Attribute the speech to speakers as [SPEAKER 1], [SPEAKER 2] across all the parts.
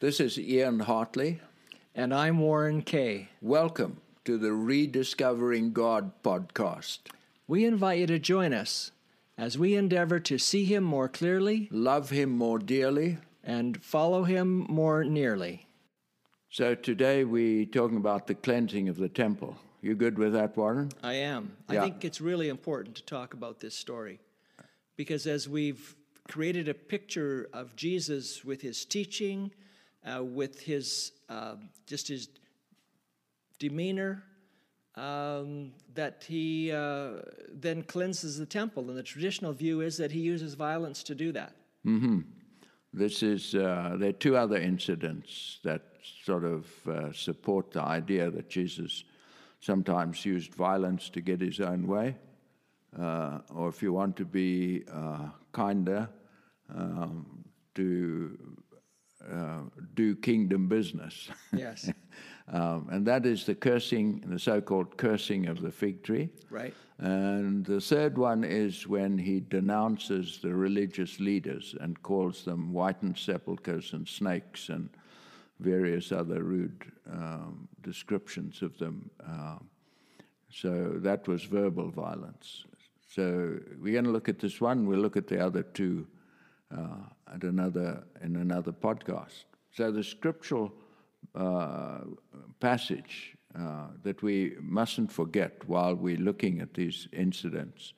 [SPEAKER 1] This is Ian Hartley.
[SPEAKER 2] And I'm Warren Kay.
[SPEAKER 1] Welcome to the Rediscovering God podcast.
[SPEAKER 2] We invite you to join us as we endeavor to see Him more clearly,
[SPEAKER 1] Love Him more dearly.
[SPEAKER 2] and follow Him more nearly.
[SPEAKER 1] So today we're talking about the cleansing of the temple. You good with that, Warren?
[SPEAKER 2] I am.
[SPEAKER 1] Yeah.
[SPEAKER 2] I think it's really important to talk about this story because as we've created a picture of Jesus with his teaching, uh, with his uh, just his demeanor, um, that he uh, then cleanses the temple, and the traditional view is that he uses violence to do that.
[SPEAKER 1] This is, uh, there are two other incidents that sort of uh, support the idea that Jesus sometimes used violence to get his own way. Uh, or if you want to be uh, kinder, um, to uh, do kingdom business.
[SPEAKER 2] Yes.
[SPEAKER 1] um, and that is the cursing, the so called cursing of the fig tree.
[SPEAKER 2] Right.
[SPEAKER 1] And the third one is when he denounces the religious leaders and calls them whitened sepulchres and snakes and various other rude um, descriptions of them. Um, so that was verbal violence. So we're going to look at this one. We'll look at the other two uh, at another in another podcast. So the scriptural uh, passage uh, that we mustn't forget while we're looking at these incidents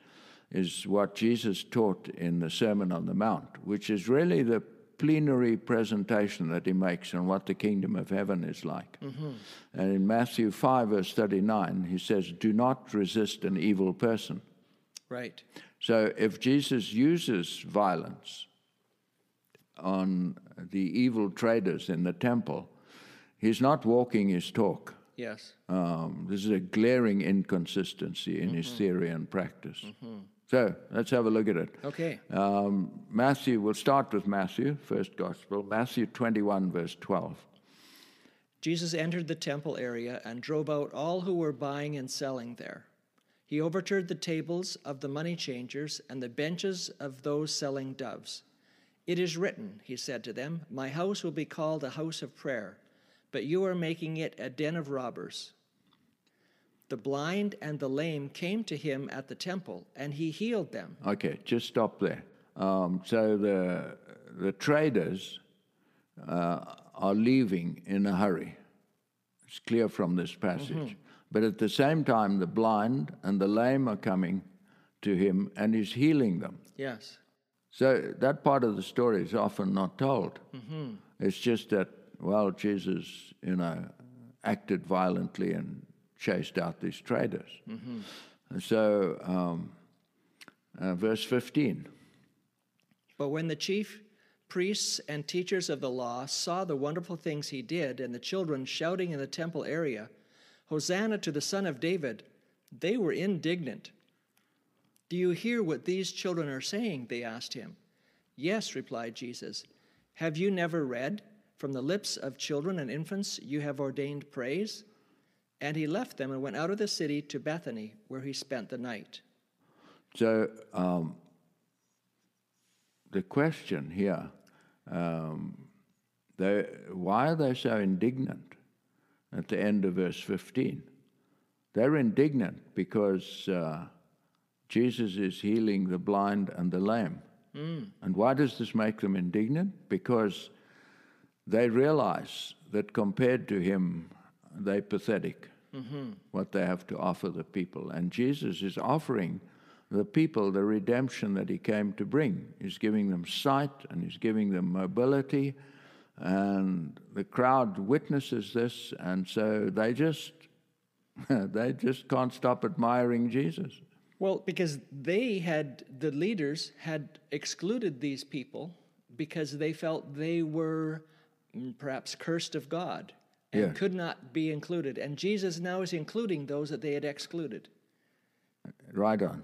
[SPEAKER 1] is what Jesus taught in the Sermon on the Mount, which is really the plenary presentation that he makes on what the kingdom of heaven is like. And in Matthew 5, verse 39, he says, Do not resist an evil person.
[SPEAKER 2] Right.
[SPEAKER 1] So if Jesus uses violence on the evil traders in the temple, he's not walking his talk.
[SPEAKER 2] Yes.
[SPEAKER 1] Um, this is a glaring inconsistency in his theory and practice. So let's have a look at it.
[SPEAKER 2] Okay.
[SPEAKER 1] Um, Matthew, we'll start with Matthew, first gospel, Matthew 21, verse 12.
[SPEAKER 2] Jesus entered the temple area and drove out all who were buying and selling there. He overturned the tables of the money changers and the benches of those selling doves. It is written, he said to them, My house will be called a house of prayer, but you are making it a den of robbers. The blind and the lame came to him at the temple, and he healed them.
[SPEAKER 1] Okay, just stop there. Um, so the, the traders uh, are leaving in a hurry. It's clear from this passage. But at the same time, the blind and the lame are coming to him and he's healing them.
[SPEAKER 2] Yes.
[SPEAKER 1] So that part of the story is often not told. It's just that, well, Jesus, you know, acted violently and chased out these traders. And so, um, uh, verse 15.
[SPEAKER 2] But when the chief priests and teachers of the law saw the wonderful things he did, and the children shouting in the temple area, Hosanna to the Son of David, they were indignant. Do you hear what these children are saying? They asked him. Yes, replied Jesus. Have you never read, From the lips of children and infants you have ordained praise? And he left them and went out of the city to Bethany, where he spent the night.
[SPEAKER 1] So um, the question here, um, they, why are they so indignant at the end of verse 15? They're indignant because uh, Jesus is healing the blind and the lame. Hmm. And why does this make them indignant? Because they realize that compared to him, they're pathetic, mm-hmm. what they have to offer the people. And Jesus is offering the people the redemption that he came to bring. He's giving them sight and he's giving them mobility. And the crowd witnesses this, and so they just they just can't stop admiring Jesus.
[SPEAKER 2] Well, because they had, the leaders had excluded these people because they felt they were mm, perhaps cursed of God and
[SPEAKER 1] Yeah.
[SPEAKER 2] could not be included. And Jesus now is including those that they had excluded.
[SPEAKER 1] Right on.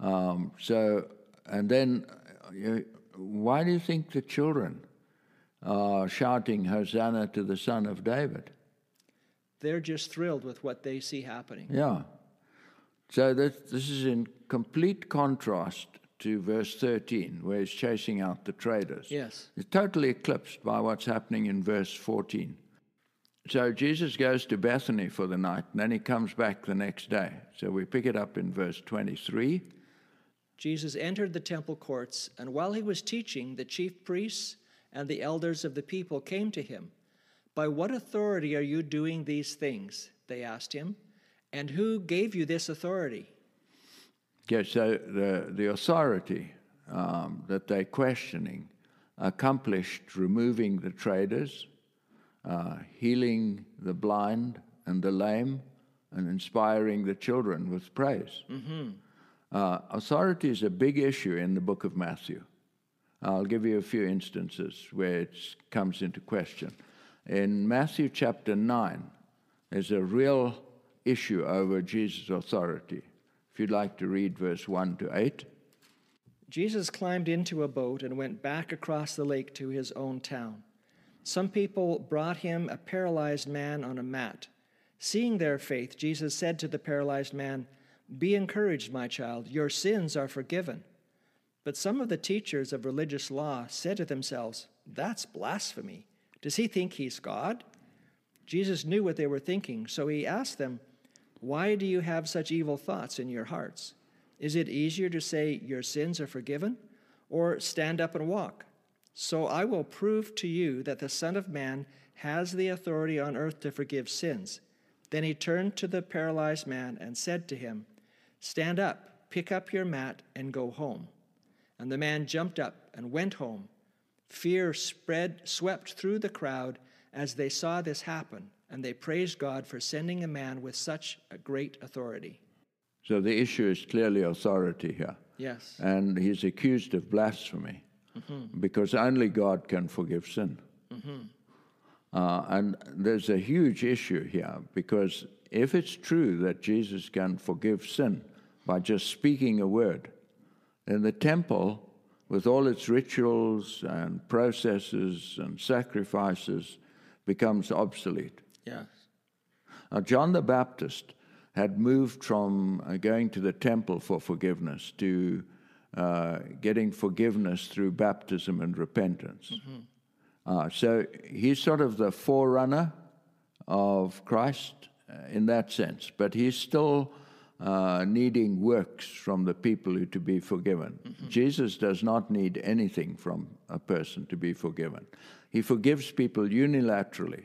[SPEAKER 1] Um, so, and then, uh, why do you think the children are shouting Hosanna to the Son of David?
[SPEAKER 2] They're just thrilled with what they see happening.
[SPEAKER 1] Yeah. So this, this is in complete contrast to verse 13, where he's chasing out the traders.
[SPEAKER 2] Yes.
[SPEAKER 1] It's totally eclipsed by what's happening in verse 14. So Jesus goes to Bethany for the night, and then he comes back the next day. So we pick it up in verse 23.
[SPEAKER 2] Jesus entered the temple courts, and while he was teaching, the chief priests and the elders of the people came to him. By what authority are you doing these things? They asked him. And who gave you this authority?
[SPEAKER 1] Yes, so the, the authority um, that they're questioning accomplished removing the traders, uh, healing the blind and the lame, and inspiring the children with praise. Uh, authority is a big issue in the book of Matthew. I'll give you a few instances where it comes into question. In Matthew chapter 9, there's a real issue over Jesus' authority. If you'd like to read verse 1 to 8.
[SPEAKER 2] Jesus climbed into a boat and went back across the lake to his own town. Some people brought him a paralyzed man on a mat. Seeing their faith, Jesus said to the paralyzed man, Be encouraged, my child, your sins are forgiven. But some of the teachers of religious law said to themselves, That's blasphemy. Does he think he's God? Jesus knew what they were thinking, so he asked them, Why do you have such evil thoughts in your hearts? Is it easier to say, Your sins are forgiven, or stand up and walk? So I will prove to you that the Son of Man has the authority on earth to forgive sins. Then he turned to the paralyzed man and said to him, Stand up, pick up your mat, and go home. And the man jumped up and went home. Fear spread, swept through the crowd as they saw this happen, and they praised God for sending a man with such a great authority.
[SPEAKER 1] So the issue is clearly authority here.
[SPEAKER 2] Yes.
[SPEAKER 1] And he's accused of blasphemy because only God can forgive sin. Uh, and there's a huge issue here because if it's true that Jesus can forgive sin by just speaking a word, then the temple, with all its rituals and processes and sacrifices, becomes obsolete.
[SPEAKER 2] Yes.
[SPEAKER 1] Now, John the Baptist had moved from uh, going to the temple for forgiveness to uh, getting forgiveness through baptism and repentance. Uh, so he's sort of the forerunner of Christ uh, in that sense, but he's still uh, needing works from the people who to be forgiven. Jesus does not need anything from a person to be forgiven. He forgives people unilaterally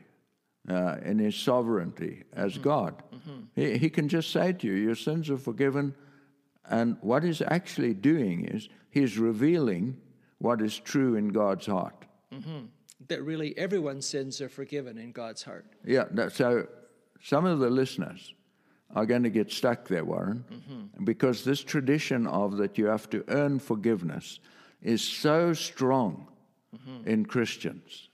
[SPEAKER 1] uh, in his sovereignty as mm-hmm. God. Mm-hmm. He, he can just say to you, Your sins are forgiven. And what he's actually doing is he's revealing what is true in God's heart. Mm-hmm.
[SPEAKER 2] That really everyone's sins are forgiven in God's heart.
[SPEAKER 1] Yeah, that, so some of the listeners are going to get stuck there, Warren, because this tradition of that you have to earn forgiveness is so strong in Christians.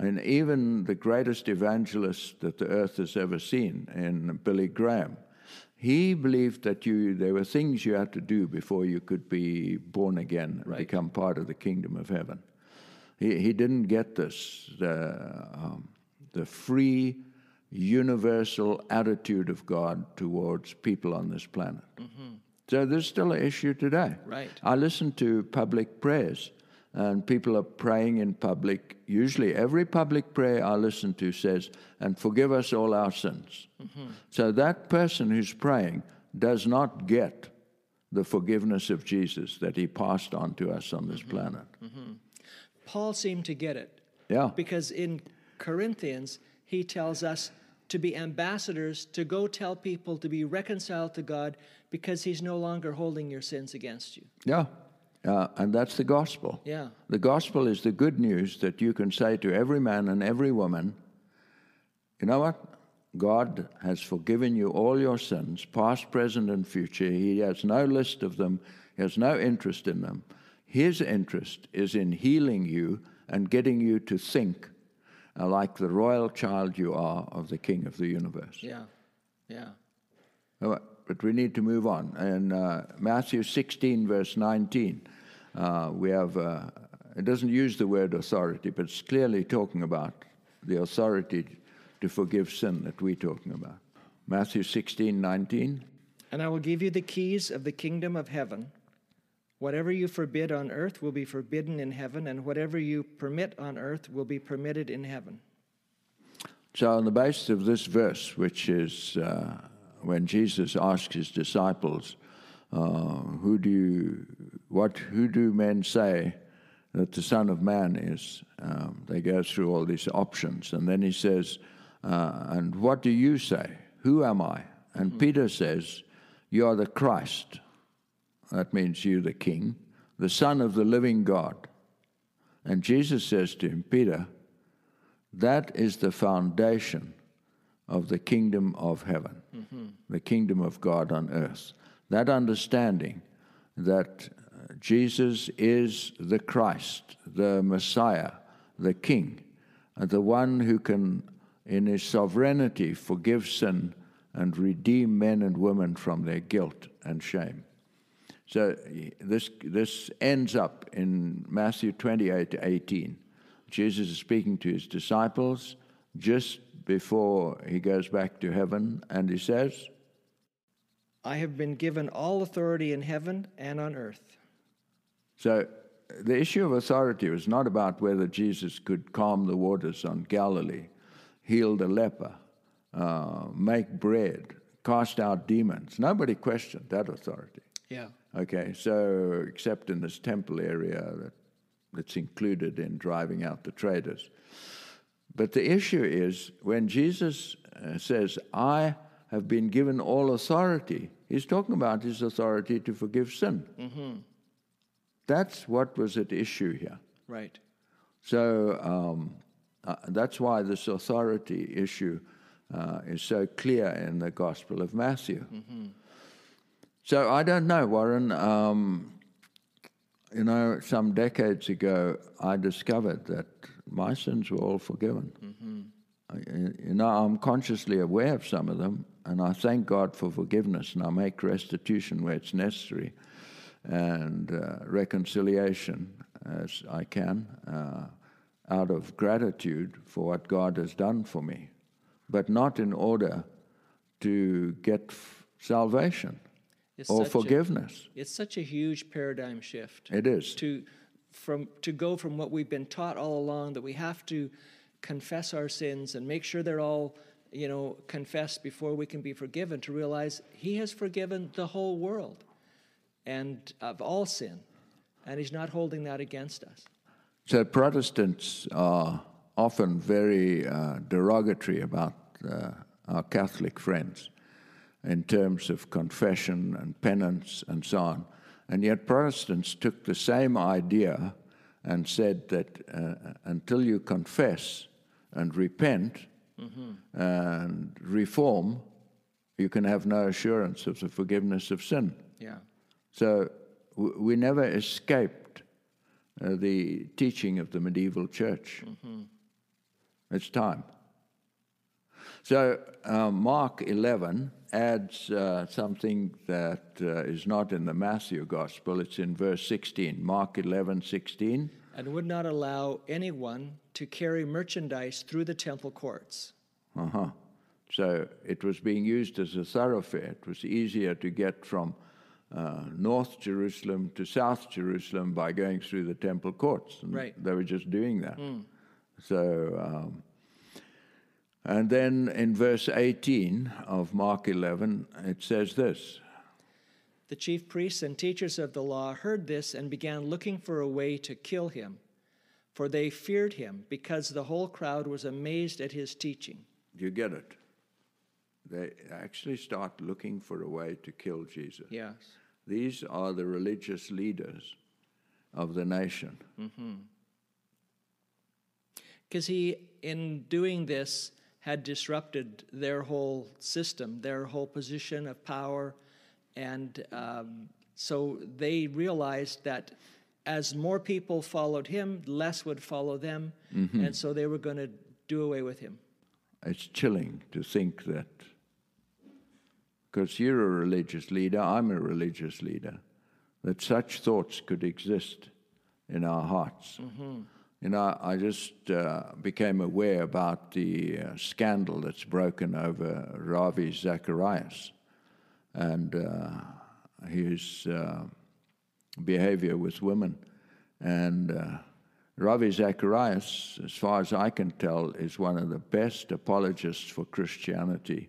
[SPEAKER 1] And even the greatest evangelist that the earth has ever seen, in Billy Graham, he believed that you there were things you had to do before you could be born again and become part of the kingdom of heaven. He, he didn't get this the, um, the free, universal attitude of God towards people on this planet. So there's still an issue today.
[SPEAKER 2] Right.
[SPEAKER 1] I listen to public prayers, and people are praying in public. Usually, every public prayer I listen to says, and forgive us all our sins. Mm-hmm. So that person who's praying does not get the forgiveness of Jesus that he passed on to us on this mm-hmm. planet. Mm-hmm.
[SPEAKER 2] Paul seemed to get it
[SPEAKER 1] Yeah.
[SPEAKER 2] because in Corinthians, he tells us to be ambassadors, to go tell people to be reconciled to God because he's no longer holding your sins against you.
[SPEAKER 1] Yeah. Uh, and that's the gospel.
[SPEAKER 2] Yeah.
[SPEAKER 1] The gospel is the good news that you can say to every man and every woman, you know what? God has forgiven you all your sins, past, present, and future. He has no list of them, He has no interest in them. His interest is in healing you and getting you to think uh, like the royal child you are of the King of the universe.
[SPEAKER 2] Yeah. Yeah.
[SPEAKER 1] But we need to move on. In uh, Matthew 16, verse 19, uh, we have, uh, it doesn't use the word authority, but it's clearly talking about the authority to forgive sin that we're talking about. Matthew 16, 19.
[SPEAKER 2] And I will give you the keys of the kingdom of heaven. Whatever you forbid on earth will be forbidden in heaven, and whatever you permit on earth will be permitted in heaven.
[SPEAKER 1] So, on the basis of this verse, which is uh, when Jesus asks his disciples, uh, "Who do you, what, who do men say that the Son of Man is?" Um, they go through all these options, and then he says, uh, "And what do you say? Who am I?" And Peter says, "You are the Christ." That means you, the King, the Son of the living God. And Jesus says to him, Peter, that is the foundation of the kingdom of heaven, the kingdom of God on earth. That understanding that uh, Jesus is the Christ, the Messiah, the King, uh, the one who can, in his sovereignty, forgive sin and redeem men and women from their guilt and shame. So this, this ends up in Matthew 28 to 18. Jesus is speaking to his disciples just before he goes back to heaven, and he says,
[SPEAKER 2] I have been given all authority in heaven and on earth.
[SPEAKER 1] So the issue of authority was not about whether Jesus could calm the waters on Galilee, heal the leper, uh, make bread, cast out demons. Nobody questioned that authority.
[SPEAKER 2] Yeah.
[SPEAKER 1] Okay, so except in this temple area that, that's included in driving out the traders. But the issue is when Jesus uh, says, I have been given all authority, he's talking about his authority to forgive sin. That's what was at issue here.
[SPEAKER 2] Right.
[SPEAKER 1] So um, uh, that's why this authority issue uh, is so clear in the Gospel of Matthew. So I don't know, Warren. Um, you know, some decades ago, I discovered that my sins were all forgiven. I- you know, I'm consciously aware of some of them, and I thank God for forgiveness, and I make restitution where it's necessary, and uh, reconciliation as I can, uh, out of gratitude for what God has done for me, but not in order to get f- salvation
[SPEAKER 2] It's
[SPEAKER 1] or
[SPEAKER 2] such a-
[SPEAKER 1] forgiveness.
[SPEAKER 2] It's such a huge paradigm shift.
[SPEAKER 1] It is.
[SPEAKER 2] to from to go from what we've been taught all along that we have to confess our sins and make sure they're all you know confessed before we can be forgiven to realize he has forgiven the whole world and of all sin and he's not holding that against us
[SPEAKER 1] So Protestants are often very uh, derogatory about uh, our Catholic friends in terms of confession and penance and so on. And yet Protestants took the same idea and said that uh, until you confess and repent and reform, you can have no assurance of the forgiveness of sin.
[SPEAKER 2] yeah
[SPEAKER 1] So w- we never escaped uh, the teaching of the medieval church. It's time. So uh, Mark 11 adds uh, something that uh, is not in the Matthew Gospel. It's in verse 16. Mark 11, 16.
[SPEAKER 2] and would not allow anyone to carry merchandise through the temple courts
[SPEAKER 1] Uh-huh. So it was being used as a thoroughfare. It was easier to get from uh, North Jerusalem to South Jerusalem by going through the temple courts. And
[SPEAKER 2] Right.
[SPEAKER 1] They were just doing that. So, um, and then in verse 18 of Mark 11, it says this
[SPEAKER 2] The chief priests and teachers of the law heard this and began looking for a way to kill him, for they feared him, because the whole crowd was amazed at his teaching.
[SPEAKER 1] Do you get it? They actually start looking for a way to kill Jesus.
[SPEAKER 2] Yes.
[SPEAKER 1] These are the religious leaders of the nation. Mm-hmm.
[SPEAKER 2] Because he, in doing this, had disrupted their whole system, their whole position of power. And um, so they realized that as more people followed him, less would follow them. And so they were going to do away with him.
[SPEAKER 1] It's chilling to think that, because you're a religious leader, I'm a religious leader, that such thoughts could exist in our hearts. You know, I just uh, became aware about the uh, scandal that's broken over Ravi Zacharias and uh, his uh, behavior with women. And uh, Ravi Zacharias, as far as I can tell, is one of the best apologists for Christianity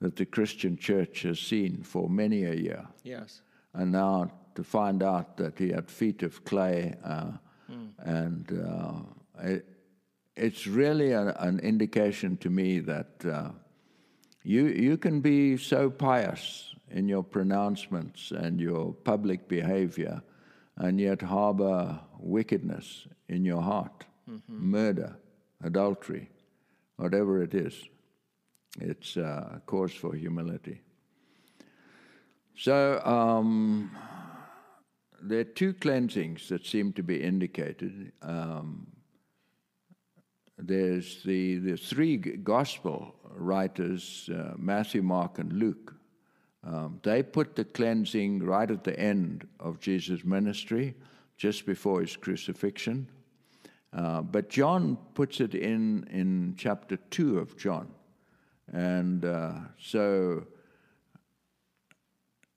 [SPEAKER 1] that the Christian church has seen for many a year.
[SPEAKER 2] Yes.
[SPEAKER 1] And now to find out that he had feet of clay, and uh, it, it's really a, an indication to me that uh, you, you can be so pious in your pronouncements and your public behavior and yet harbor wickedness in your heart, murder, adultery, whatever it is. It's uh, a cause for humility. So um, there are two cleansings that seem to be indicated. Um, there's the, the three gospel writers, uh, Matthew, Mark, and Luke. Um, they put the cleansing right at the end of Jesus' ministry, just before his crucifixion. Uh, but John puts it in in chapter 2 of John. And uh, so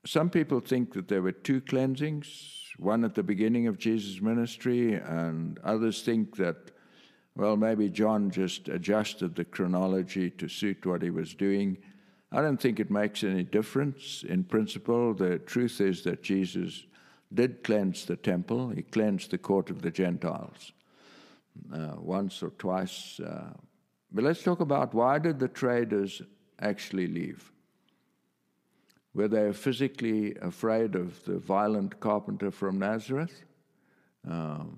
[SPEAKER 1] some people think that there were two cleansings, one at the beginning of Jesus' ministry, and others think that, well, maybe John just adjusted the chronology to suit what he was doing. I don't think it makes any difference in principle. The truth is that Jesus did cleanse the temple, he cleansed the court of the Gentiles uh, once or twice. Uh, but let's talk about why did the traders actually leave? Were they physically afraid of the violent carpenter from Nazareth? Um,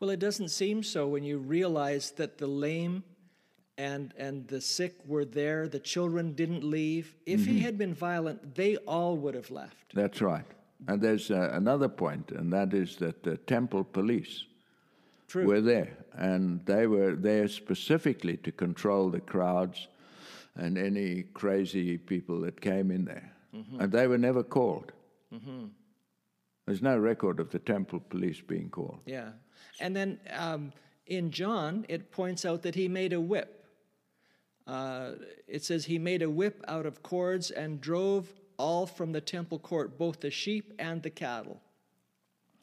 [SPEAKER 2] Well, it doesn't seem so when you realize that the lame and and the sick were there, the children didn't leave. If he had been violent, they all would have left.
[SPEAKER 1] that's right. And there's uh, another point, and that is that the temple police
[SPEAKER 2] True.
[SPEAKER 1] were there, and they were there specifically to control the crowds and any crazy people that came in there. And they were never called. There's no record of the temple police being called.
[SPEAKER 2] Yeah. And then um, in John, it points out that he made a whip. Uh, it says he made a whip out of cords and drove all from the temple court, both the sheep and the cattle.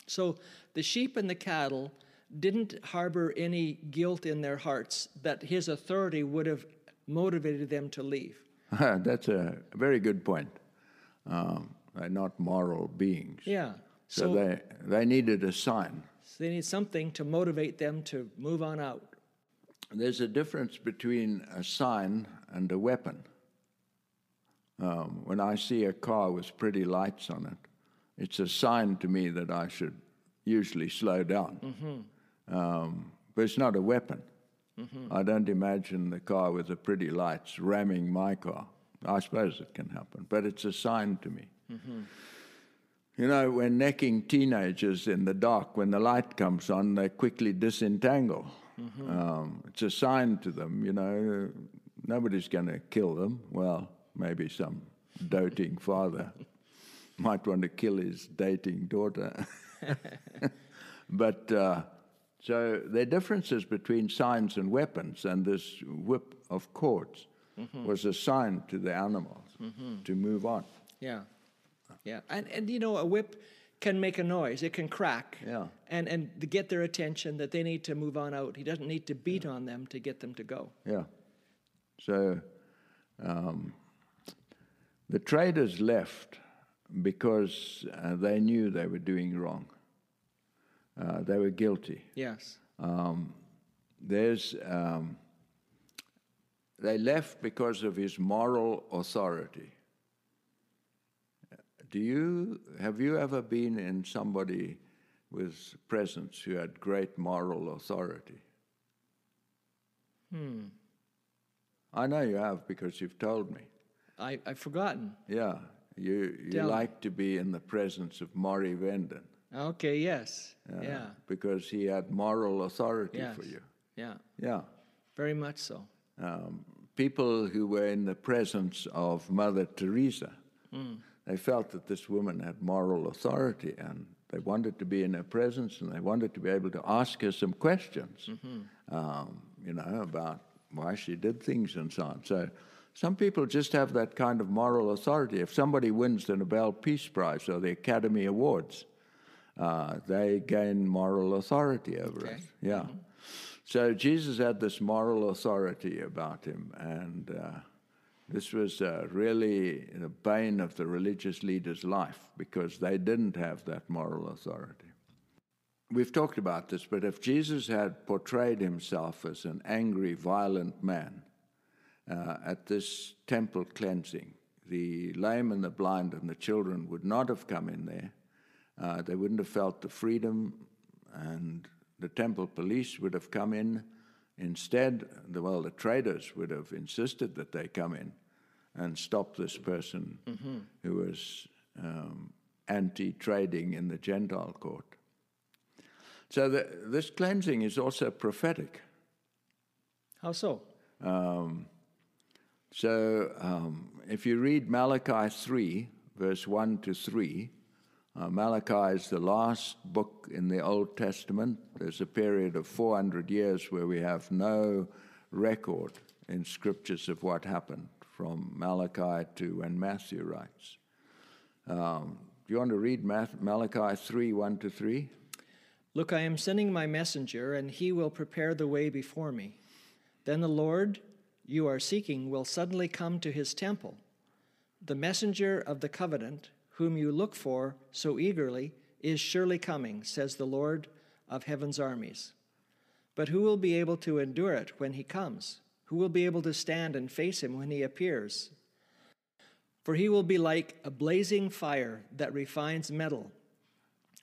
[SPEAKER 2] So the sheep and the cattle didn't harbor any guilt in their hearts that his authority would have motivated them to leave.
[SPEAKER 1] That's a very good point. Um, they're not moral beings.
[SPEAKER 2] Yeah.
[SPEAKER 1] So,
[SPEAKER 2] So,
[SPEAKER 1] they, they needed a sign.
[SPEAKER 2] So they need something to motivate them to move on out.
[SPEAKER 1] There's a difference between a sign and a weapon. Um, when I see a car with pretty lights on it, it's a sign to me that I should usually slow down. Um, but it's not a weapon. I don't imagine the car with the pretty lights ramming my car. I suppose it can happen, but it's a sign to me. You know, when necking teenagers in the dark, when the light comes on, they quickly disentangle. Um, it's a sign to them, you know, nobody's going to kill them. Well, maybe some doting father might want to kill his dating daughter. but uh, so there are differences between signs and weapons, and this whip of cords was a sign to the animals to move on.
[SPEAKER 2] Yeah. Yeah. And, and you know, a whip can make a noise, it can crack.
[SPEAKER 1] Yeah.
[SPEAKER 2] And, and to get their attention that they need to move on out. He doesn't need to beat on them to get them to go.
[SPEAKER 1] Yeah. So um, the traders left because uh, they knew they were doing wrong. Uh, they were guilty.
[SPEAKER 2] Yes.
[SPEAKER 1] Um, there's um, they left because of his moral authority. Do you have you ever been in somebody with presence who had great moral authority?
[SPEAKER 2] Hmm.
[SPEAKER 1] I know you have because you've told me.
[SPEAKER 2] I, I've forgotten.
[SPEAKER 1] Yeah, you you
[SPEAKER 2] Tell me.
[SPEAKER 1] like to be in the presence of Maury Venden.
[SPEAKER 2] Okay, yes.
[SPEAKER 1] uh,
[SPEAKER 2] yeah.
[SPEAKER 1] Because he had moral authority
[SPEAKER 2] Yes.
[SPEAKER 1] for you.
[SPEAKER 2] Yeah.
[SPEAKER 1] Yeah.
[SPEAKER 2] Very much so.
[SPEAKER 1] um, people who were in the presence of Mother Teresa. They felt that this woman had moral authority and they wanted to be in her presence and they wanted to be able to ask her some questions, um, you know, about why she did things and so on. So some people just have that kind of moral authority. If somebody wins the Nobel Peace Prize or the Academy Awards, uh, they gain moral authority over
[SPEAKER 2] Okay.
[SPEAKER 1] us. Yeah. So Jesus had this moral authority about him, and uh, this was uh, really the bane of the religious leaders' life because they didn't have that moral authority. We've talked about this, but if Jesus had portrayed himself as an angry, violent man uh, at this temple cleansing, the lame and the blind and the children would not have come in there. Uh, they wouldn't have felt the freedom, and the temple police would have come in. Instead, the, well, the traders would have insisted that they come in and stop this person who was um, anti trading in the Gentile court. So the, this cleansing is also prophetic.
[SPEAKER 2] How so?
[SPEAKER 1] So um, if you read Malachi 3, verse 1 to 3, uh, Malachi is the last book in the Old Testament. There's a period of 400 years where we have no record in scriptures of what happened from Malachi to when Matthew writes. Um, do you want to read Math- Malachi 3, 1 to 3?
[SPEAKER 2] Look, I am sending my messenger, and he will prepare the way before me. Then the Lord you are seeking will suddenly come to his temple. The messenger of the covenant, whom you look for so eagerly, is surely coming, says the Lord of heaven's armies. But who will be able to endure it when he comes? Who will be able to stand and face him when he appears? For he will be like a blazing fire that refines metal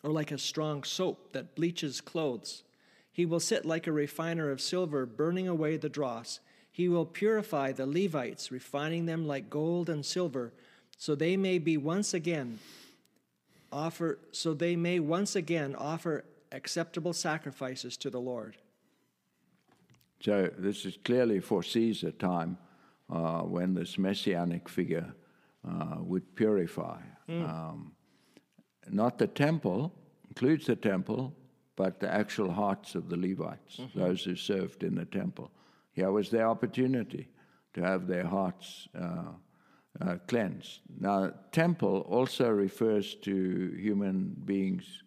[SPEAKER 2] or like a strong soap that bleaches clothes. He will sit like a refiner of silver, burning away the dross. He will purify the Levites, refining them like gold and silver, so they may be once again offer so they may once again offer acceptable sacrifices to the Lord.
[SPEAKER 1] So this is clearly foresees a time uh, when this messianic figure uh, would purify. Um, not the temple, includes the temple, but the actual hearts of the Levites, those who served in the temple. Here was their opportunity to have their hearts uh, uh, cleansed. Now, temple also refers to human beings,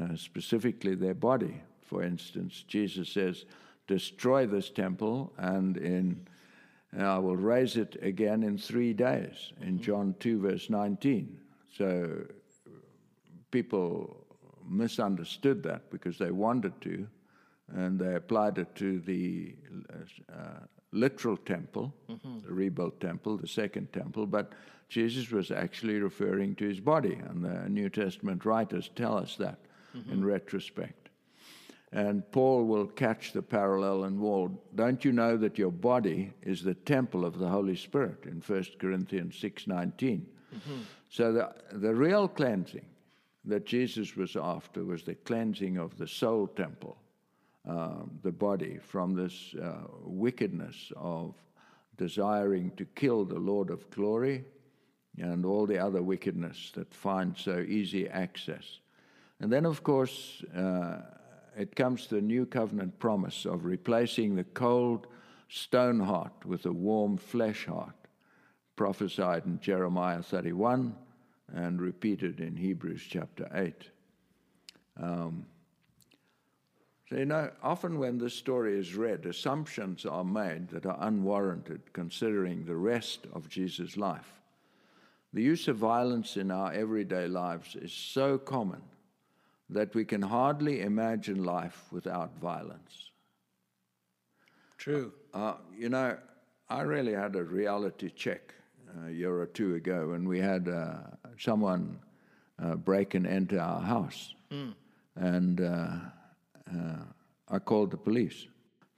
[SPEAKER 1] uh, specifically their body. For instance, Jesus says, Destroy this temple, and in I will raise it again in three days, in John 2, verse 19. So people misunderstood that because they wanted to, and they applied it to the uh, literal temple, mm-hmm. the rebuilt temple, the second temple, but Jesus was actually referring to his body, and the New Testament writers tell us that in mm-hmm. retrospect. And Paul will catch the parallel and well, don't you know that your body is the temple of the Holy Spirit in 1 Corinthians 6.19? Mm-hmm. So the, the real cleansing that Jesus was after was the cleansing of the soul temple, um, the body, from this uh, wickedness of desiring to kill the Lord of glory and all the other wickedness that finds so easy access. And then, of course, uh, it comes to the new covenant promise of replacing the cold stone heart with a warm flesh heart, prophesied in Jeremiah 31 and repeated in Hebrews chapter 8. Um, so, you know, often when this story is read, assumptions are made that are unwarranted considering the rest of Jesus' life. The use of violence in our everyday lives is so common that we can hardly imagine life without violence.
[SPEAKER 2] True.
[SPEAKER 1] Uh, you know, I really had a reality check uh, a year or two ago when we had uh, someone uh, break and enter our house. And uh, I called the police.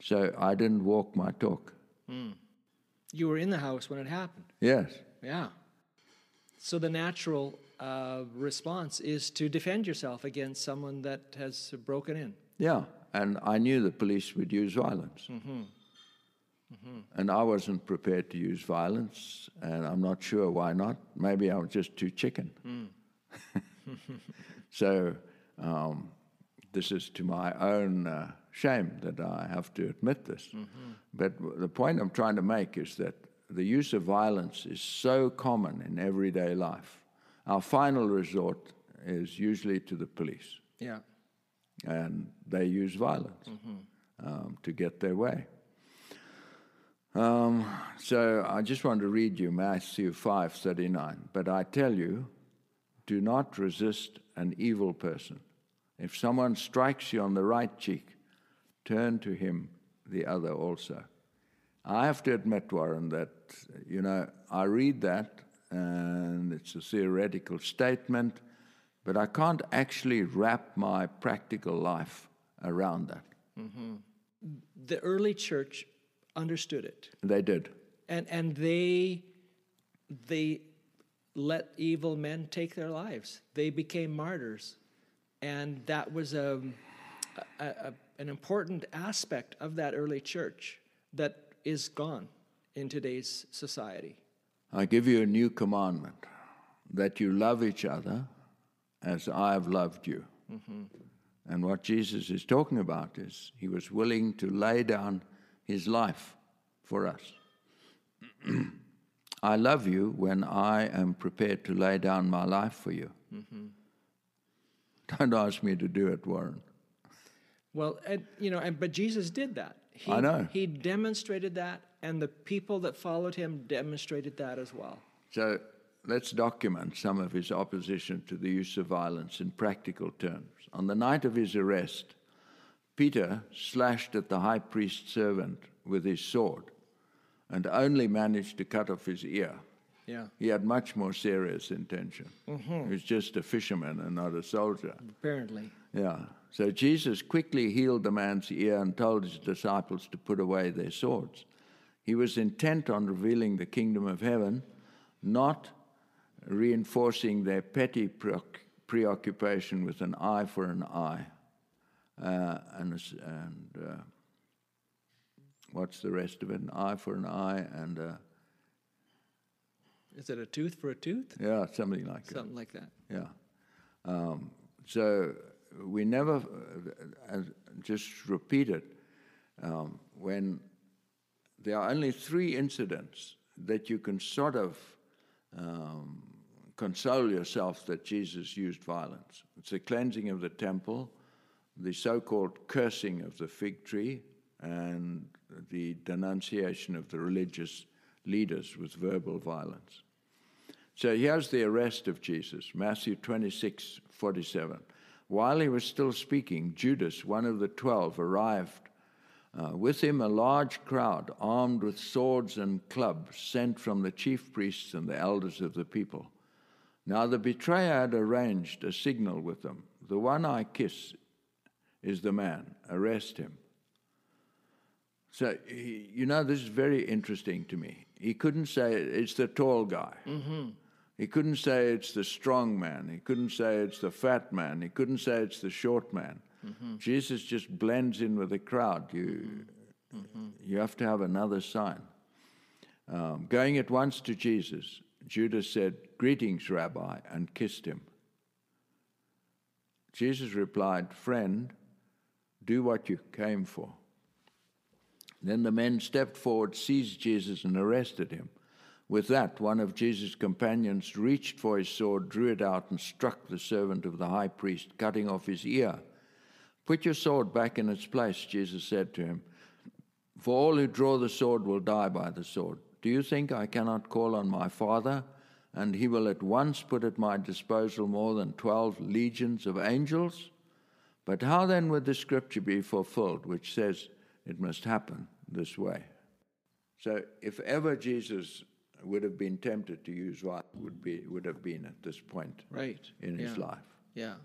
[SPEAKER 1] So I didn't walk my talk.
[SPEAKER 2] You were in the house when it happened.
[SPEAKER 1] Yes.
[SPEAKER 2] Yeah. So the natural uh, response is to defend yourself against someone that has broken in.
[SPEAKER 1] Yeah. And I knew the police would use violence. And I wasn't prepared to use violence, and I'm not sure why not. Maybe I was just too chicken. so, um, this is to my own uh, shame that I have to admit this. But w- the point I'm trying to make is that the use of violence is so common in everyday life. Our final resort is usually to the police.
[SPEAKER 2] Yeah.
[SPEAKER 1] and they use violence um, to get their way. Um, so I just want to read you Matthew five thirty nine. But I tell you, do not resist an evil person. If someone strikes you on the right cheek, turn to him the other also. I have to admit, Warren, that you know I read that and it's a theoretical statement, but I can't actually wrap my practical life around that. Mm-hmm.
[SPEAKER 2] The early church understood it.
[SPEAKER 1] They did.
[SPEAKER 2] And and they they let evil men take their lives. They became martyrs. And that was a, a, a, an important aspect of that early church that is gone in today's society.
[SPEAKER 1] I give you a new commandment that you love each other as I have loved you. Mm-hmm. And what Jesus is talking about is he was willing to lay down his life for us. I love you when I am prepared to lay down my life for you. Mm-hmm. Don't ask me to do it, Warren.
[SPEAKER 2] Well, and, you know, and, but Jesus did that. He,
[SPEAKER 1] I know.
[SPEAKER 2] He demonstrated that, and the people that followed him demonstrated that as well.
[SPEAKER 1] So let's document some of his opposition to the use of violence in practical terms. On the night of his arrest, Peter slashed at the high priest's servant with his sword and only managed to cut off his ear.
[SPEAKER 2] Yeah.
[SPEAKER 1] He had much more serious intention. He was just a fisherman and not a soldier.
[SPEAKER 2] Apparently.
[SPEAKER 1] Yeah. So Jesus quickly healed the man's ear and told his disciples to put away their swords. He was intent on revealing the kingdom of heaven, not reinforcing their petty preoccupation with an eye for an eye. Uh, and a and uh, what's the rest of it? An eye for an eye, and uh,
[SPEAKER 2] Is it a tooth for a tooth?
[SPEAKER 1] yeah, something like that.
[SPEAKER 2] Something like that.
[SPEAKER 1] Yeah. Um, so we never, uh, just repeat it, um, when there are only three incidents that you can sort of um, console yourself that Jesus used violence. It's the cleansing of the temple, the so called cursing of the fig tree, and the denunciation of the religious leaders with verbal violence. So here's the arrest of Jesus, Matthew 26, 47. While he was still speaking, Judas, one of the twelve, arrived. Uh, with him, a large crowd, armed with swords and clubs, sent from the chief priests and the elders of the people. Now the betrayer had arranged a signal with them The one I kiss is the man, arrest him. So, he, you know, this is very interesting to me. He couldn't say it's the tall guy. Mm-hmm. He couldn't say it's the strong man. He couldn't say it's the fat man. He couldn't say it's the short man. Mm-hmm. Jesus just blends in with the crowd. You, mm-hmm. you have to have another sign. Um, going at once to Jesus, Judas said, Greetings, Rabbi, and kissed him. Jesus replied, Friend, do what you came for. Then the men stepped forward, seized Jesus, and arrested him. With that, one of Jesus' companions reached for his sword, drew it out, and struck the servant of the high priest, cutting off his ear. Put your sword back in its place, Jesus said to him. For all who draw the sword will die by the sword. Do you think I cannot call on my Father, and he will at once put at my disposal more than twelve legions of angels? But how then would the scripture be fulfilled, which says it must happen this way? So, if ever Jesus would have been tempted to use violence, would be would have been at this point
[SPEAKER 2] Right.
[SPEAKER 1] in his
[SPEAKER 2] yeah.
[SPEAKER 1] life.
[SPEAKER 2] Yeah.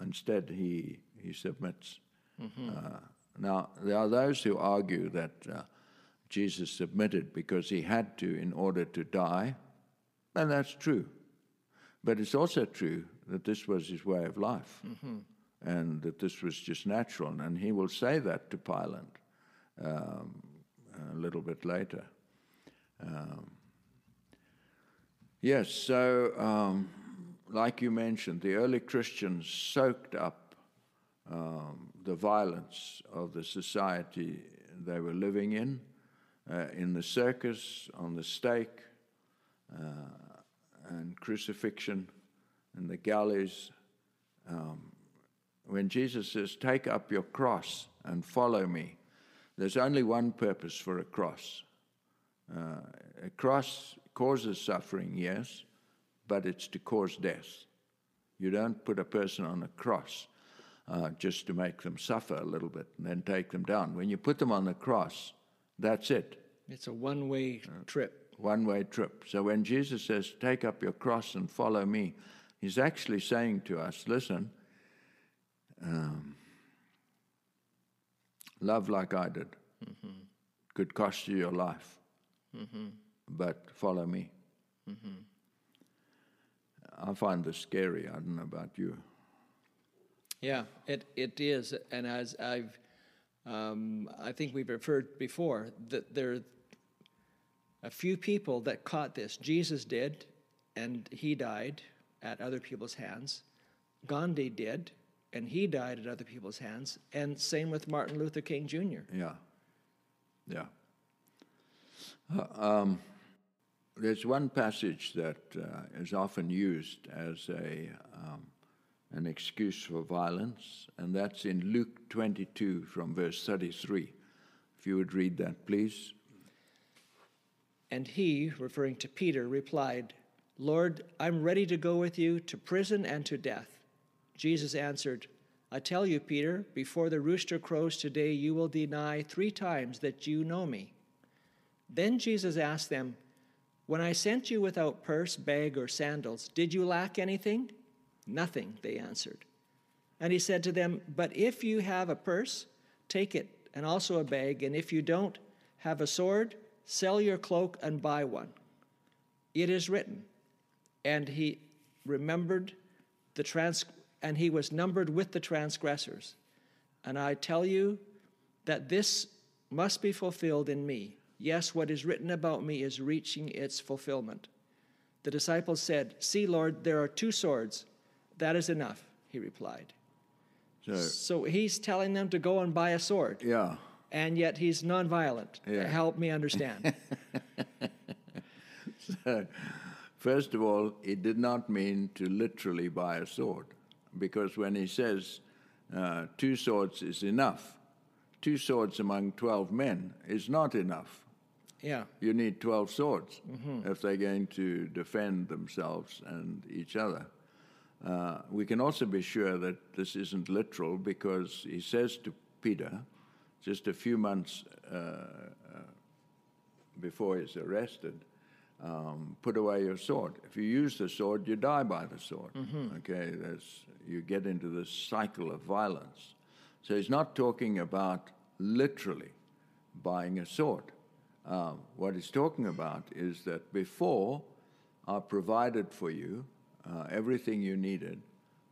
[SPEAKER 1] Instead, he he submits. Uh, now, there are those who argue that uh, Jesus submitted because he had to in order to die, and that's true. But it's also true that this was his way of life, and that this was just natural. And he will say that to Pilate um, a little bit later. Um, yes, so um, like you mentioned, the early Christians soaked up um, the violence of the society they were living in, uh, in the circus, on the stake, uh, and crucifixion, and the galleys, Um, when Jesus says, Take up your cross and follow me, there's only one purpose for a cross. Uh, a cross causes suffering, yes, but it's to cause death. You don't put a person on a cross uh, just to make them suffer a little bit and then take them down. When you put them on the cross, that's it.
[SPEAKER 2] It's a one way trip.
[SPEAKER 1] One way trip. So when Jesus says, Take up your cross and follow me, he's actually saying to us, Listen, um, love like I did mm-hmm. could cost you your life, mm-hmm. but follow me. Mm-hmm. I find this scary. I don't know about you.
[SPEAKER 2] Yeah, it, it is. And as I've, um, I think we've referred before, that there are a few people that caught this. Jesus did, and he died at other people's hands. Gandhi did, and he died at other people's hands. And same with Martin Luther King Jr.
[SPEAKER 1] Yeah. Yeah. Uh, um, there's one passage that uh, is often used as a um, an excuse for violence, and that's in Luke 22 from verse 33. If you would read that, please.
[SPEAKER 2] And he, referring to Peter, replied, Lord, I'm ready to go with you to prison and to death. Jesus answered, I tell you, Peter, before the rooster crows today, you will deny three times that you know me. Then Jesus asked them, When I sent you without purse, bag, or sandals, did you lack anything? Nothing, they answered. And he said to them, But if you have a purse, take it, and also a bag, and if you don't have a sword, sell your cloak and buy one. It is written. And he remembered the trans and he was numbered with the transgressors. And I tell you that this must be fulfilled in me. Yes, what is written about me is reaching its fulfillment. The disciples said, See, Lord, there are two swords. That is enough, he replied. So, so he's telling them to go and buy a sword.
[SPEAKER 1] Yeah.
[SPEAKER 2] And yet he's nonviolent. Yeah. Help me understand.
[SPEAKER 1] so, first of all, it did not mean to literally buy a sword, because when he says uh, two swords is enough, two swords among 12 men is not enough.
[SPEAKER 2] Yeah.
[SPEAKER 1] You need 12 swords mm-hmm. if they're going to defend themselves and each other. Uh, we can also be sure that this isn't literal because he says to Peter, just a few months uh, uh, before he's arrested, um, put away your sword. If you use the sword, you die by the sword. Mm-hmm. Okay, There's, you get into this cycle of violence. So he's not talking about literally buying a sword. Um, what he's talking about is that before I provided for you uh, everything you needed.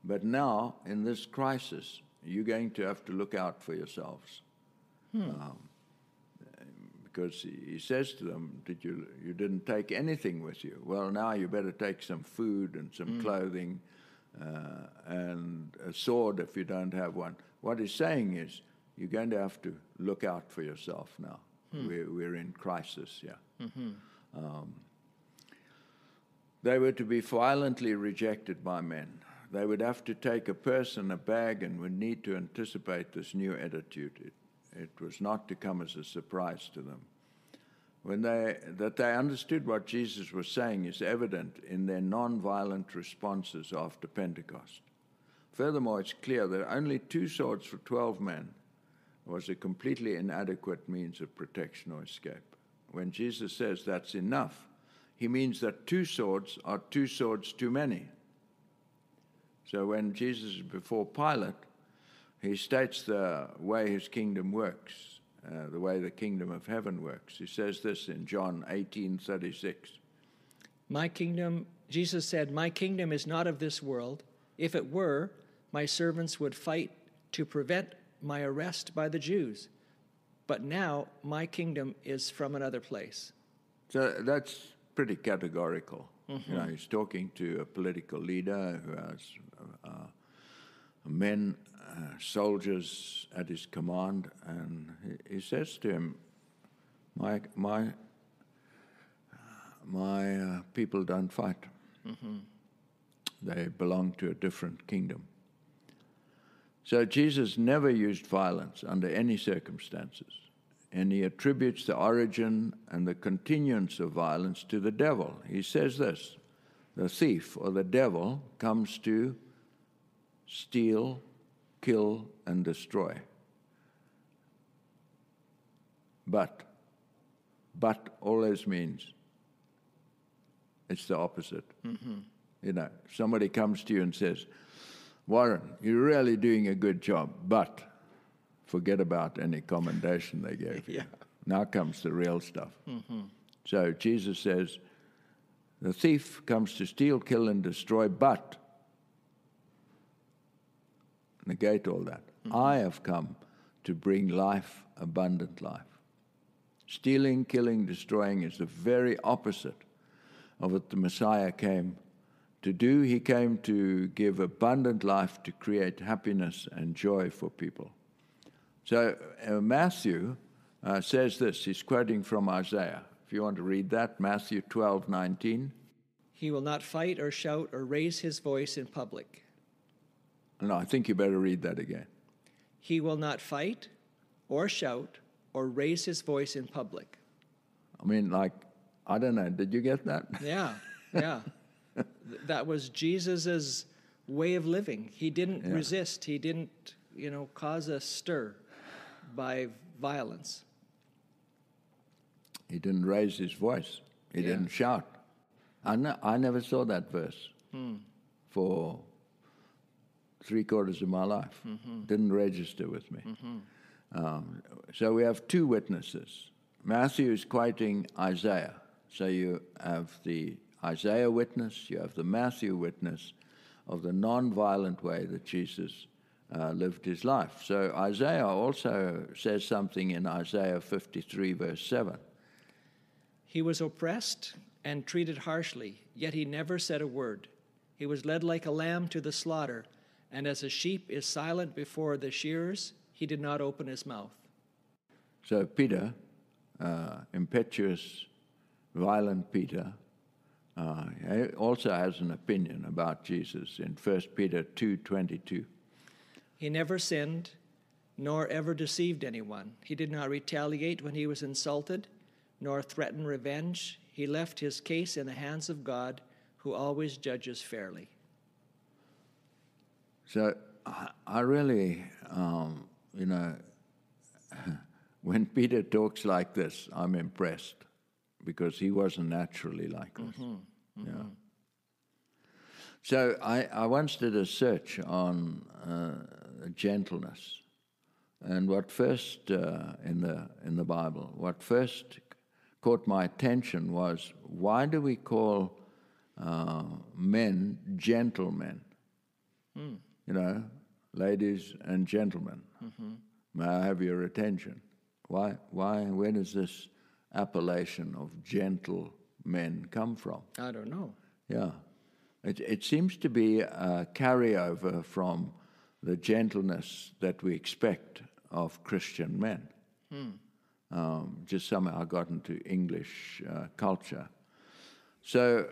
[SPEAKER 1] But now, in this crisis, you're going to have to look out for yourselves. Hmm. Um, because he says to them, "Did you you didn't take anything with you? Well, now you better take some food and some mm. clothing, uh, and a sword if you don't have one." What he's saying is, you're going to have to look out for yourself now. Hmm. We're, we're in crisis, yeah. Mm-hmm. Um, they were to be violently rejected by men. They would have to take a purse and a bag and would need to anticipate this new attitude. It, it was not to come as a surprise to them. When they, that they understood what Jesus was saying is evident in their non-violent responses after Pentecost. Furthermore, it's clear that only two swords for 12 men was a completely inadequate means of protection or escape. When Jesus says that's enough, he means that two swords are two swords too many. So when Jesus is before Pilate, he states the way his kingdom works, uh, the way the kingdom of heaven works. He says this in John 18:36.
[SPEAKER 2] My kingdom, Jesus said, "My kingdom is not of this world. If it were, my servants would fight to prevent my arrest by the Jews. But now my kingdom is from another place."
[SPEAKER 1] So that's pretty categorical. Mm-hmm. You know, he's talking to a political leader who has uh, men, uh, soldiers at his command, and he, he, says to him, "My my my uh, people don't fight. Mm-hmm. They belong to a different kingdom." So Jesus never used violence under any circumstances, and he attributes the origin and the continuance of violence to the devil. He says this the thief or the devil comes to steal, kill, and destroy. But, but always means it's the opposite. Mm-hmm. You know, somebody comes to you and says, Warren, you're really doing a good job, but forget about any commendation they gave you.
[SPEAKER 2] Yeah.
[SPEAKER 1] Now comes the real stuff. Mm-hmm. So Jesus says, the thief comes to steal, kill, and destroy, but negate all that. I have come to bring life, abundant life. Stealing, killing, destroying is the very opposite of what the Messiah came to do. He came to give abundant life, to create happiness and joy for people. So uh, Matthew uh, says this. He's quoting from Isaiah. If you want to read that, Matthew 12, 19.
[SPEAKER 2] He will not fight or shout or raise his voice in public.
[SPEAKER 1] No, I think you better read that again.
[SPEAKER 2] He will not fight or shout or raise his voice in public.
[SPEAKER 1] I mean, like, I don't know. Did you get that?
[SPEAKER 2] Yeah, yeah. That was Jesus's way of living. He didn't
[SPEAKER 1] Yeah.
[SPEAKER 2] resist. He didn't, you know, cause a stir by violence.
[SPEAKER 1] He didn't raise his voice. He
[SPEAKER 2] Yeah.
[SPEAKER 1] didn't shout. I, ne- I never saw that verse hmm. for three quarters of my life. Didn't register with me. Um, so we have two witnesses. Matthew is quoting Isaiah. So you have the Isaiah witness, you have the Matthew witness of the non-violent way that Jesus uh, lived his life. So Isaiah also says something in Isaiah 53, verse 7.
[SPEAKER 2] He was oppressed and treated harshly, yet he never said a word. He was led like a lamb to the slaughter, and as a sheep is silent before the shearers, he did not open his mouth.
[SPEAKER 1] So Peter, uh, impetuous, violent Peter, uh, also has an opinion about Jesus in 1 Peter 2:22.
[SPEAKER 2] He never sinned, nor ever deceived anyone. He did not retaliate when he was insulted, nor threaten revenge. He left his case in the hands of God, who always judges fairly.
[SPEAKER 1] So I, I really, um, you know, when Peter talks like this, I'm impressed because he wasn't naturally like this. Yeah. So I, I once did a search on uh, gentleness, and what first uh, in the in the Bible, what first caught my attention was why do we call uh, men gentlemen? You know, ladies and gentlemen. May I have your attention? Why? Why? Where does this appellation of gentle men come from?
[SPEAKER 2] I don't know.
[SPEAKER 1] Yeah. It, it seems to be a carryover from the gentleness that we expect of Christian men. Um, just somehow got into English uh, culture. So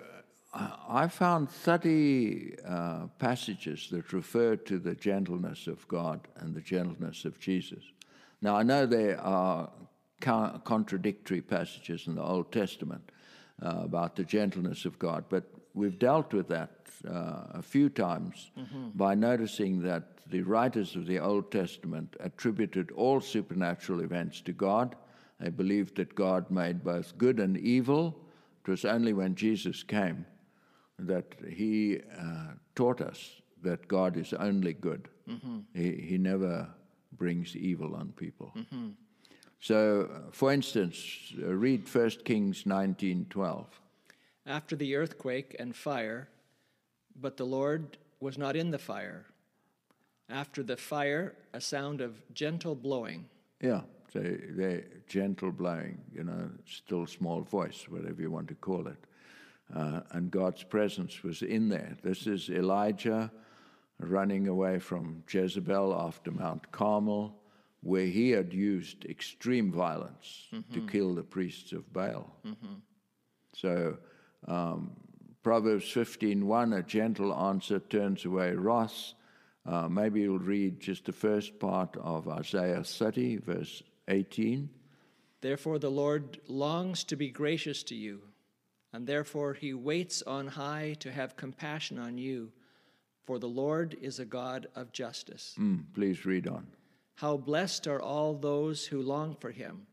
[SPEAKER 1] I found 30 uh, passages that refer to the gentleness of God and the gentleness of Jesus. Now, I know there are co- contradictory passages in the Old Testament uh, about the gentleness of God, but we've dealt with that uh, a few times by noticing that the writers of the Old Testament attributed all supernatural events to God. They believed that God made both good and evil. It was only when Jesus came that he uh, taught us that God is only good. He, he never brings evil on people. So, uh, for instance, uh, read 1 Kings 19:12.
[SPEAKER 2] After the earthquake and fire, but the Lord was not in the fire. After the fire, a sound of gentle blowing.
[SPEAKER 1] Yeah, so they gentle blowing, you know, still small voice, whatever you want to call it. Uh, and God's presence was in there. This is Elijah running away from Jezebel after Mount Carmel, where he had used extreme violence to kill the priests of Baal. So um, Proverbs 15:1, a gentle answer turns away wrath, Uh, maybe you'll read just the first part of Isaiah 30, verse 18.
[SPEAKER 2] Therefore, the Lord longs to be gracious to you, and therefore he waits on high to have compassion on you, for the Lord is a God of justice.
[SPEAKER 1] Mm, please read on.
[SPEAKER 2] How blessed are all those who long for him.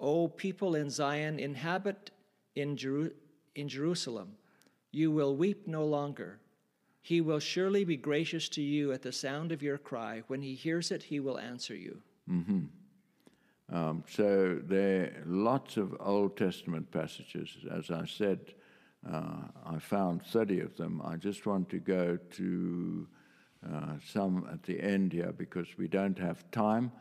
[SPEAKER 2] O people in Zion, inhabit in, Jeru- in Jerusalem, you will weep no longer. He will surely be gracious to you at the sound of your cry. When he hears it, he will answer you.
[SPEAKER 1] Mm-hmm. Um, so there are lots of Old Testament passages. As I said, uh, I found 30 of them. I just want to go to uh, some at the end here because we don't have time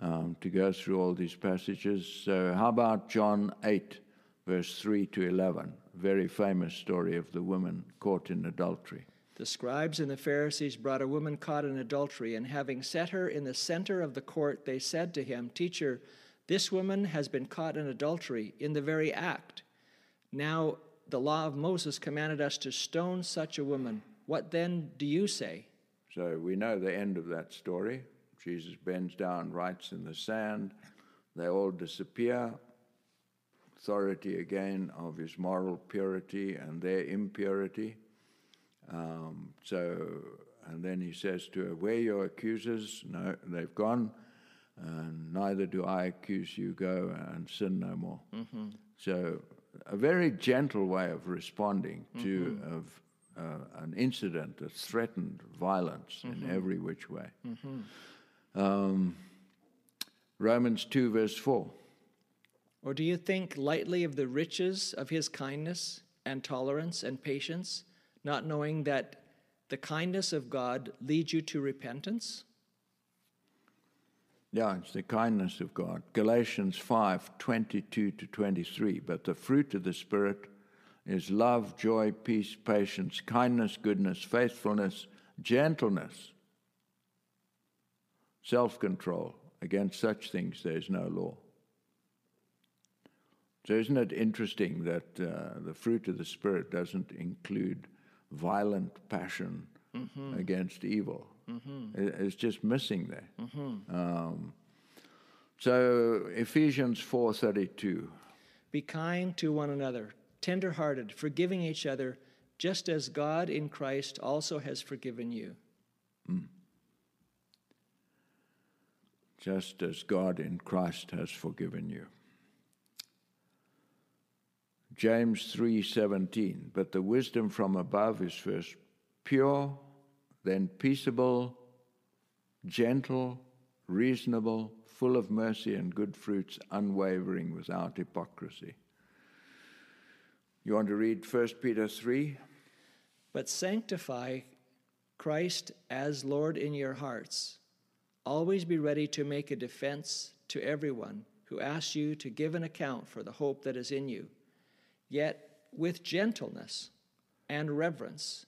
[SPEAKER 1] um, to go through all these passages. So, how about John 8, verse 3 to 11? Very famous story of the woman caught in adultery.
[SPEAKER 2] The scribes and the Pharisees brought a woman caught in adultery, and having set her in the center of the court, they said to him, Teacher, this woman has been caught in adultery in the very act. Now, the law of Moses commanded us to stone such a woman. What then do you say?
[SPEAKER 1] So we know the end of that story. Jesus bends down, writes in the sand. They all disappear. Authority again of his moral purity and their impurity. Um, so, and then he says to her, Where are your accusers? No, they've gone. And neither do I accuse you. Go and sin no more. Mm-hmm. So, a very gentle way of responding to mm-hmm. of, uh, an incident that threatened violence mm-hmm. in every which way. Mm-hmm. Um, Romans 2, verse 4.
[SPEAKER 2] Or do you think lightly of the riches of his kindness and tolerance and patience? Not knowing that the kindness of God leads you to repentance?
[SPEAKER 1] Yeah, it's the kindness of God. Galatians 5 22 to 23. But the fruit of the Spirit is love, joy, peace, patience, kindness, goodness, faithfulness, gentleness, self control. Against such things there is no law. So, isn't it interesting that uh, the fruit of the Spirit doesn't include violent passion mm-hmm. against evil. Mm-hmm. It's just missing there. Mm-hmm. Um, so Ephesians 4:32.
[SPEAKER 2] Be kind to one another, tender-hearted, forgiving each other, just as God in Christ also has forgiven you. Mm.
[SPEAKER 1] Just as God in Christ has forgiven you. James 3:17 but the wisdom from above is first pure then peaceable gentle reasonable full of mercy and good fruits unwavering without hypocrisy. You want to read 1 Peter 3
[SPEAKER 2] but sanctify Christ as Lord in your hearts. Always be ready to make a defense to everyone who asks you to give an account for the hope that is in you yet with gentleness and reverence,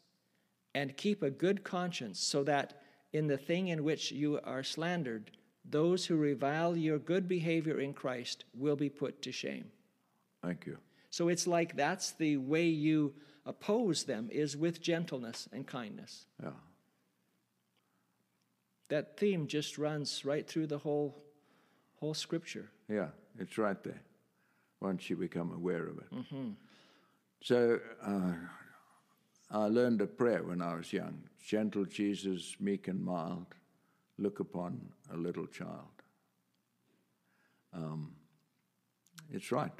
[SPEAKER 2] and keep a good conscience, so that in the thing in which you are slandered, those who revile your good behavior in Christ will be put to shame.
[SPEAKER 1] Thank you.
[SPEAKER 2] So it's like that's the way you oppose them is with gentleness and kindness.
[SPEAKER 1] Yeah.
[SPEAKER 2] That theme just runs right through the whole whole scripture.
[SPEAKER 1] Yeah, it's right there once you become aware of it. Mm-hmm. So uh, I learned a prayer when I was young gentle Jesus, meek and mild, look upon a little child. Um, it's right.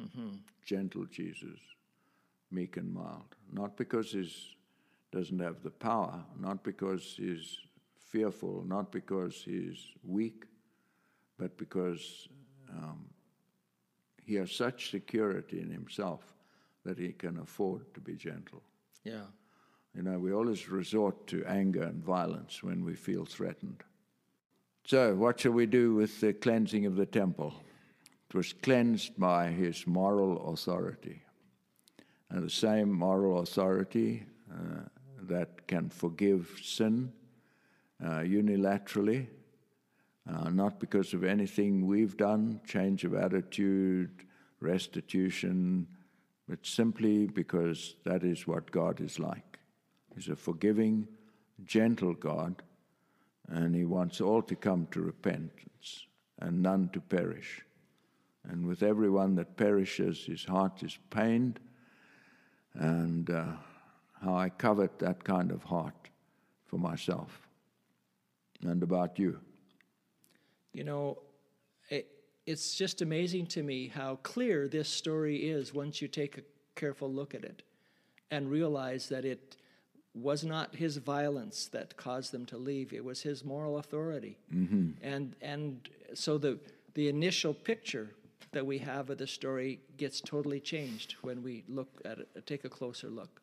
[SPEAKER 1] Mm-hmm. Gentle Jesus, meek and mild. Not because he doesn't have the power, not because he's fearful, not because he's weak, but because um, he has such security in himself that he can afford to be gentle.
[SPEAKER 2] Yeah.
[SPEAKER 1] You know, we always resort to anger and violence when we feel threatened. So, what shall we do with the cleansing of the temple? It was cleansed by his moral authority. And the same moral authority uh, that can forgive sin uh, unilaterally uh, not because of anything we've done, change of attitude, restitution, but simply because that is what God is like. He's a forgiving, gentle God, and He wants all to come to repentance and none to perish. And with everyone that perishes, His heart is pained, and uh, how I covet that kind of heart for myself. And about you.
[SPEAKER 2] You know, it, it's just amazing to me how clear this story is once you take a careful look at it and realize that it was not his violence that caused them to leave. It was his moral authority.
[SPEAKER 1] Mm-hmm.
[SPEAKER 2] and and so the the initial picture that we have of the story gets totally changed when we look at it take a closer look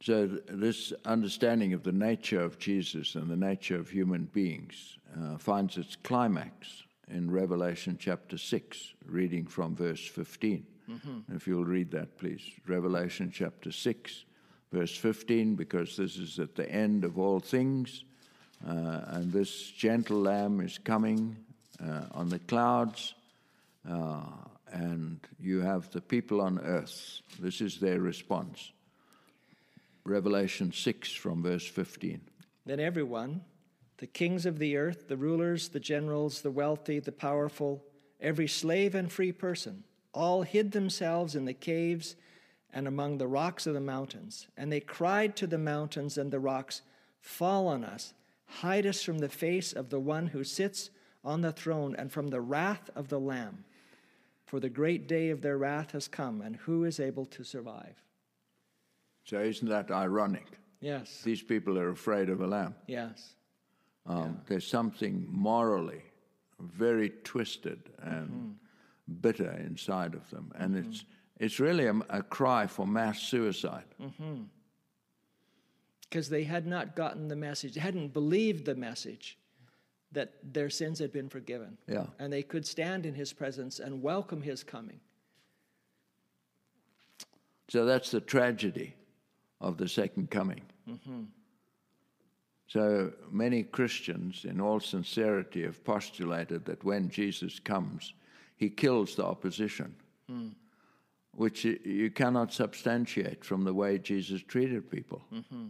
[SPEAKER 1] so this understanding of the nature of jesus and the nature of human beings uh, finds its climax in revelation chapter 6 reading from verse 15 mm-hmm. if you'll read that please revelation chapter 6 verse 15, because this is at the end of all things, uh, and this gentle lamb is coming uh, on the clouds, uh, and you have the people on earth. This is their response. Revelation 6 from verse 15.
[SPEAKER 2] Then everyone, the kings of the earth, the rulers, the generals, the wealthy, the powerful, every slave and free person, all hid themselves in the caves and among the rocks of the mountains. And they cried to the mountains and the rocks, Fall on us, hide us from the face of the one who sits on the throne and from the wrath of the Lamb. For the great day of their wrath has come, and who is able to survive?
[SPEAKER 1] So, isn't that ironic?
[SPEAKER 2] Yes.
[SPEAKER 1] These people are afraid of a lamb.
[SPEAKER 2] Yes.
[SPEAKER 1] Um, yeah. There's something morally very twisted and mm-hmm. bitter inside of them, and mm-hmm. it's it's really a, a cry for mass suicide.
[SPEAKER 2] Because mm-hmm. they had not gotten the message, they hadn't believed the message that their sins had been forgiven.
[SPEAKER 1] Yeah.
[SPEAKER 2] And they could stand in his presence and welcome his coming.
[SPEAKER 1] So that's the tragedy of the second coming. Mm-hmm. So many Christians, in all sincerity, have postulated that when Jesus comes, he kills the opposition. Mm which you cannot substantiate from the way Jesus treated people. Mm-hmm.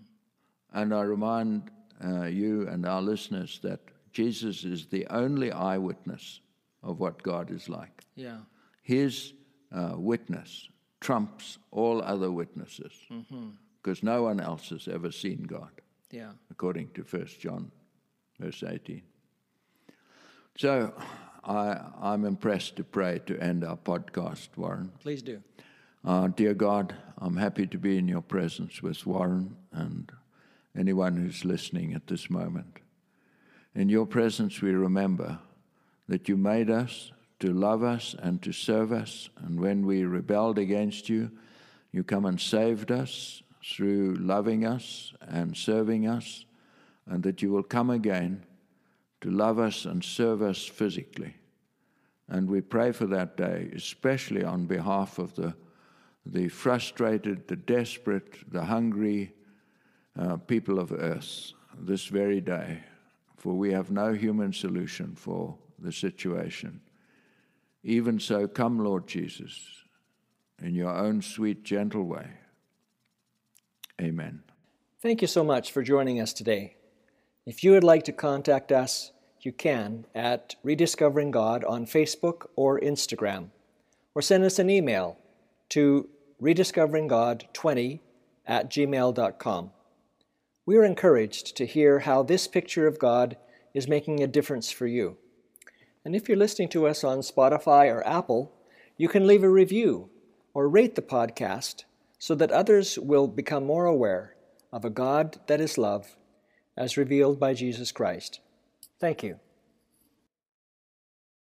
[SPEAKER 1] And I remind uh, you and our listeners that Jesus is the only eyewitness of what God is like.
[SPEAKER 2] Yeah.
[SPEAKER 1] His uh, witness trumps all other witnesses because no one else has ever seen God.
[SPEAKER 2] Yeah.
[SPEAKER 1] According to 1 John verse 18. So I, I'm impressed to pray to end our podcast, Warren.
[SPEAKER 2] Please do.
[SPEAKER 1] Uh, dear God, I'm happy to be in your presence with Warren and anyone who's listening at this moment. In your presence, we remember that you made us to love us and to serve us, and when we rebelled against you, you come and saved us through loving us and serving us, and that you will come again to love us and serve us physically. And we pray for that day, especially on behalf of the the frustrated, the desperate, the hungry uh, people of earth this very day, for we have no human solution for the situation. Even so, come, Lord Jesus, in your own sweet, gentle way. Amen.
[SPEAKER 2] Thank you so much for joining us today. If you would like to contact us, you can at Rediscovering God on Facebook or Instagram, or send us an email to rediscoveringgod20 at gmail.com. We are encouraged to hear how this picture of God is making a difference for you. And if you're listening to us on Spotify or Apple, you can leave a review or rate the podcast so that others will become more aware of a God that is love as revealed by Jesus Christ. Thank you.